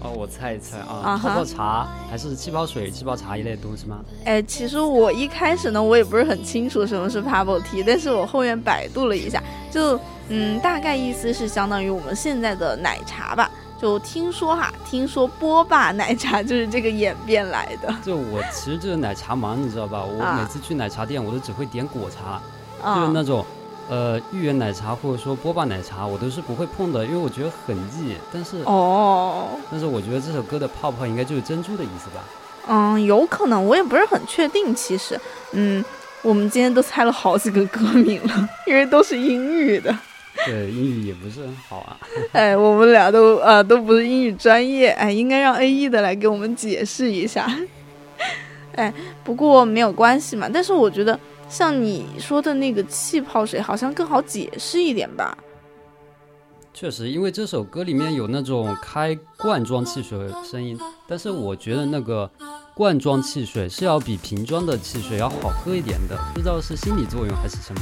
Speaker 8: 哦，我猜一猜啊，泡泡茶还是气泡水、气泡茶一类的东西吗？
Speaker 4: 哎，其实我一开始呢，我也不是很清楚什么是 bubble tea，但是我后面百度了一下，就嗯，大概意思是相当于我们现在的奶茶吧。就听说哈，听说波霸奶茶就是这个演变来的。
Speaker 8: 就我其实就是奶茶盲，你知道吧？我每次去奶茶店，我都只会点果茶，就是那种，呃，芋圆奶茶或者说波霸奶茶，我都是不会碰的，因为我觉得很腻。但是
Speaker 4: 哦，
Speaker 8: 但是我觉得这首歌的泡泡应该就是珍珠的意思吧？
Speaker 4: 嗯，有可能，我也不是很确定。其实，嗯，我们今天都猜了好几个歌名了，因为都是英语的。
Speaker 8: 对英语也不是很好啊。
Speaker 4: 哎，我们俩都啊都不是英语专业，哎，应该让 A E 的来给我们解释一下。哎，不过没有关系嘛。但是我觉得像你说的那个气泡水，好像更好解释一点吧。
Speaker 8: 确实，因为这首歌里面有那种开罐装汽水的声音，但是我觉得那个罐装汽水是要比瓶装的汽水要好喝一点的，不知道是心理作用还是什么。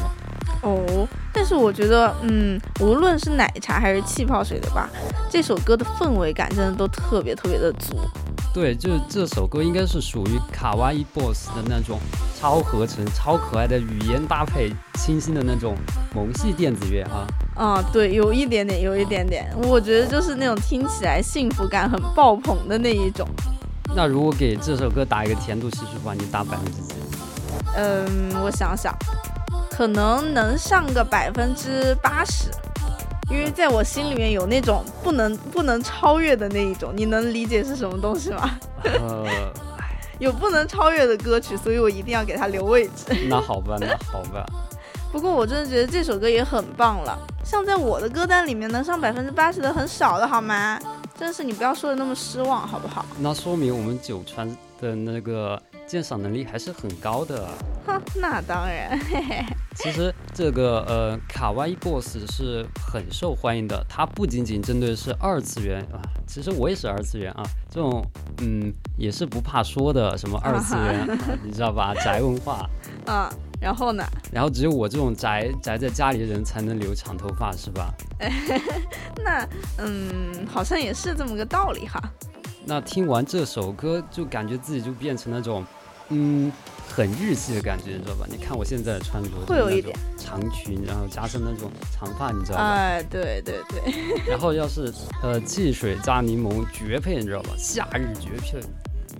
Speaker 4: 哦，但是我觉得，嗯，无论是奶茶还是气泡水的吧，这首歌的氛围感真的都特别特别的足。
Speaker 8: 对，就是这首歌应该是属于卡哇伊 boss 的那种超合成、超可爱的语言搭配，清新的那种萌系电子乐啊。
Speaker 4: 啊，对，有一点点，有一点点，我觉得就是那种听起来幸福感很爆棚的那一种。
Speaker 8: 那如果给这首歌打一个甜度系数的话，你打百分之几？
Speaker 4: 嗯，我想想。可能能上个百分之八十，因为在我心里面有那种不能不能超越的那一种，你能理解是什么东西吗？呃，有不能超越的歌曲，所以我一定要给它留位置。
Speaker 8: 那好吧，那好吧。
Speaker 4: 不过我真的觉得这首歌也很棒了，像在我的歌单里面能上百分之八十的很少的好吗？真是你不要说的那么失望好不好？
Speaker 8: 那说明我们九川的那个。鉴赏能力还是很高的，
Speaker 4: 哼，那当然。
Speaker 8: 其实这个呃卡哇伊 boss 是很受欢迎的，它不仅仅针对是二次元啊，其实我也是二次元啊，这种嗯也是不怕说的什么二次元，你知道吧？宅文化。
Speaker 4: 啊，然后呢？
Speaker 8: 然后只有我这种宅宅在家里的人才能留长头发，是吧？
Speaker 4: 那嗯，好像也是这么个道理哈。
Speaker 8: 那听完这首歌，就感觉自己就变成那种，嗯，很日系的感觉，你知道吧？你看我现在的穿着，
Speaker 4: 会有一点
Speaker 8: 长裙，然后加上那种长发，你知道吧？
Speaker 4: 哎，对对对。
Speaker 8: 然后要是呃汽水加柠檬绝配，你知道吧？夏日绝配。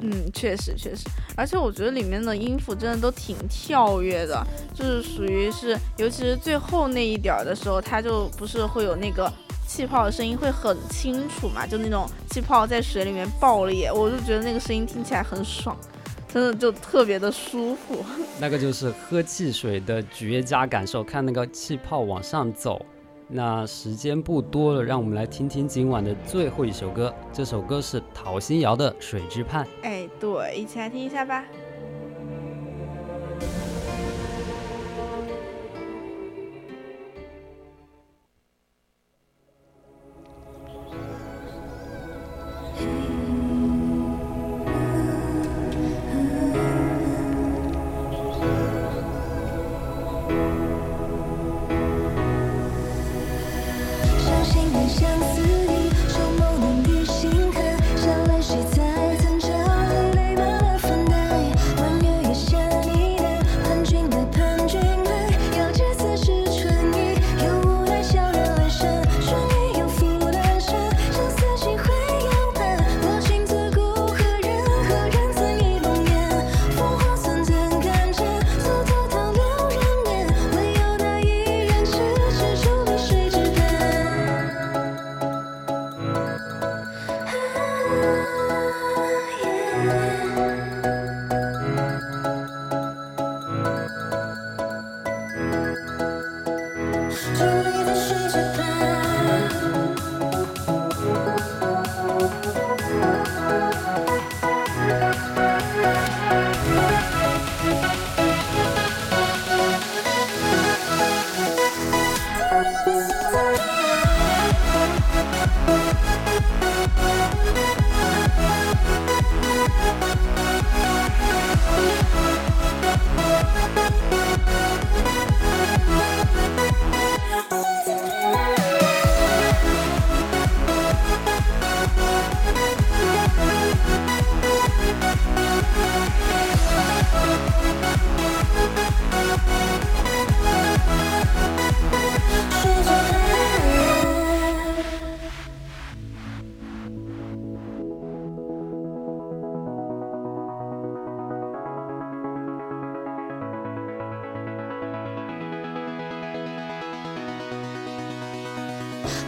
Speaker 4: 嗯，确实确实，而且我觉得里面的音符真的都挺跳跃的，就是属于是，尤其是最后那一点儿的时候，它就不是会有那个。气泡的声音会很清楚嘛，就那种气泡在水里面爆裂，我就觉得那个声音听起来很爽，真的就特别的舒服。
Speaker 8: 那个就是喝汽水的绝佳感受，看那个气泡往上走。那时间不多了，让我们来听听今晚的最后一首歌，这首歌是陶心瑶的《水之畔》。
Speaker 4: 哎，对，一起来听一下吧。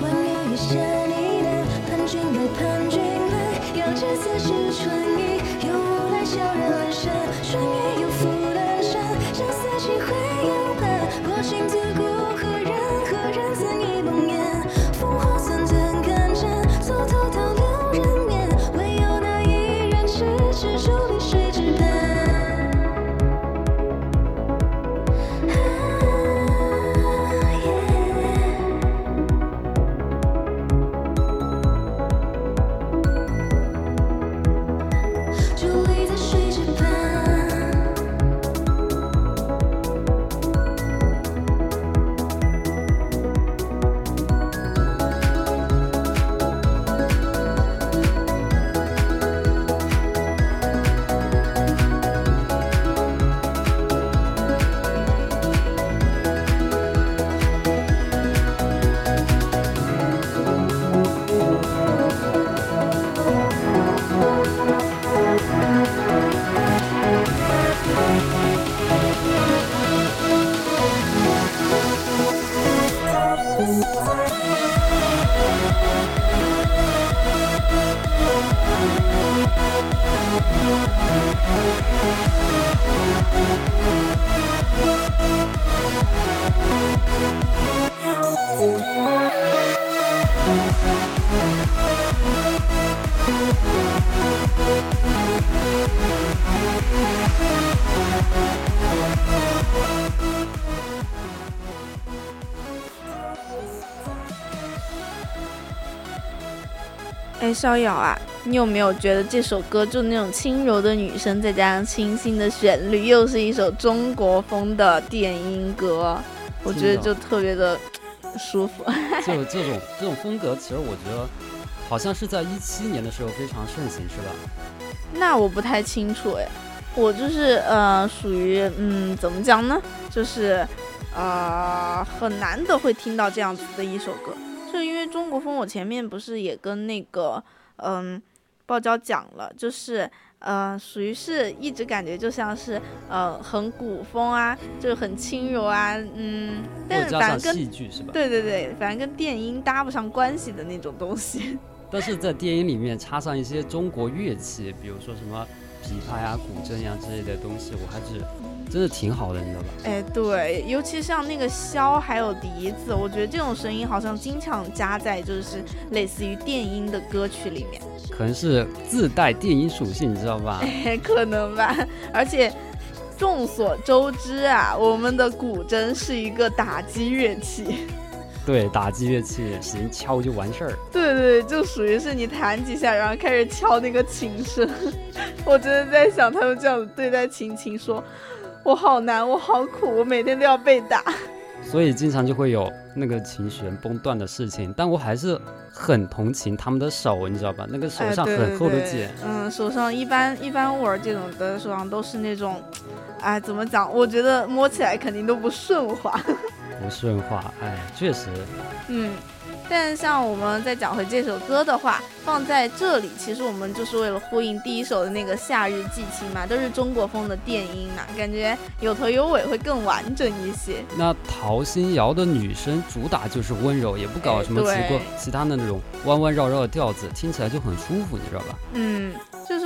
Speaker 9: 弯月余生呢喃盼君来盼君来遥知此时春意有无奈悄然阑珊顺应又复
Speaker 4: 哎，逍遥啊，你有没有觉得这首歌就那种轻柔的女声，再加上清新的旋律，又是一首中国风的电音歌，我觉得就特别的 舒服。
Speaker 8: 就这种 这种风格，其实我觉得好像是在一七年的时候非常盛行，是吧？
Speaker 4: 那我不太清楚哎，我就是呃属于嗯怎么讲呢，就是呃很难得会听到这样子的一首歌，就因为中国风，我前面不是也跟那个嗯爆椒讲了，就是呃属于是一直感觉就像是呃很古风啊，就是很轻柔啊，嗯，但是反正跟
Speaker 8: 戏剧是吧？
Speaker 4: 对对对，反正跟电音搭不上关系的那种东西。
Speaker 8: 但是在电影里面插上一些中国乐器，比如说什么琵琶呀、古筝呀之类的东西，我还是真的挺好的，你知道吧？
Speaker 4: 哎，对，尤其像那个箫还有笛子，我觉得这种声音好像经常加在就是类似于电音的歌曲里面，
Speaker 8: 可能是自带电音属性，你知道吧？
Speaker 4: 哎，可能吧。而且众所周知啊，我们的古筝是一个打击乐器，
Speaker 8: 对，打击乐器使劲敲就完事儿。
Speaker 4: 对对，就属于是你弹几下，然后开始敲那个琴声。我真的在想，他们这样子对待琴琴说。我好难，我好苦，我每天都要被打。
Speaker 8: 所以经常就会有那个琴弦崩断的事情，但我还是很同情他们的手，你知道吧？那个手上很厚的茧，
Speaker 4: 嗯，手上一般一般玩这种的手上都是那种，哎，怎么讲？我觉得摸起来肯定都不顺滑。
Speaker 8: 不顺滑，哎，确实，
Speaker 4: 嗯，但像我们再讲回这首歌的话，放在这里，其实我们就是为了呼应第一首的那个《夏日寄情》嘛，都是中国风的电音嘛，感觉有头有尾会更完整一些。
Speaker 8: 那陶心瑶的女声主打就是温柔，也不搞
Speaker 4: 哎
Speaker 8: 什么奇怪、
Speaker 4: 对
Speaker 8: 其他的那种弯弯绕绕的调子，听起来就很舒服，你知道吧？
Speaker 4: 嗯，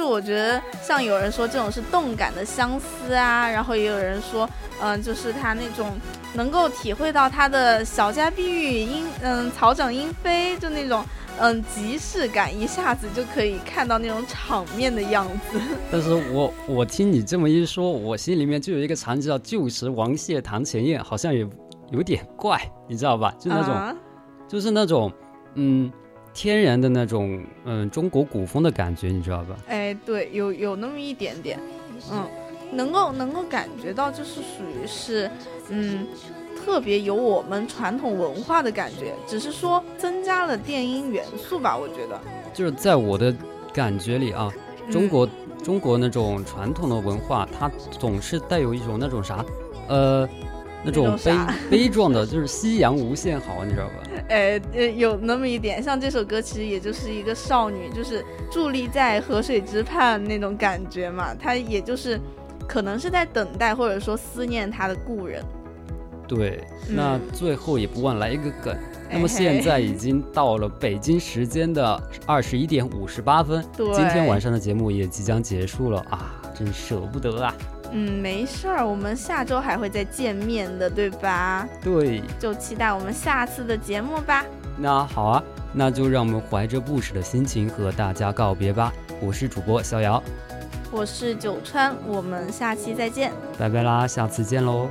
Speaker 4: 就是我觉得像有人说这种是动感的相思啊，然后也有人说，嗯、就是他那种能够体会到他的小家碧玉莺，嗯，草长莺飞，就那种。嗯，即视感一下子就可以看到那种场面的样子。
Speaker 8: 但是我我听你这么一说，我心里面就有一个场景叫旧时王谢堂前燕，好像也有点怪，你知道吧？就那种，
Speaker 4: 啊、
Speaker 8: 就是那种，嗯，天然的那种，嗯，中国古风的感觉，你知道吧？
Speaker 4: 哎，对，有有那么一点点，嗯，能够能够感觉到，就是属于是，嗯。特别有我们传统文化的感觉，只是说增加了电音元素吧，我觉得。
Speaker 8: 就是在我的感觉里啊，中国、
Speaker 4: 嗯、
Speaker 8: 中国那种传统的文化，它总是带有一种那种啥，呃，那种悲悲壮的，就是夕阳无限好，你知道吧？
Speaker 4: 哎，呃，有那么一点，像这首歌其实也就是一个少女，就是伫立在河水之畔那种感觉嘛，她也就是可能是在等待或者说思念她的故人。
Speaker 8: 对，那最后也不忘来一个梗。那么
Speaker 4: 哎
Speaker 8: 现在已经到了北京时间的二十一点五十八分，今天晚上的节目也即将结束了啊，真舍不得啊。
Speaker 4: 嗯，没事儿，我们下周还会再见面的，对吧？
Speaker 8: 对，
Speaker 4: 就期待我们下次的节目吧。
Speaker 8: 那好啊，那就让我们怀着不舍的心情和大家告别吧。我是主播逍遥，
Speaker 4: 我是九川，我们下期再见。
Speaker 8: 拜拜啦，下次见喽。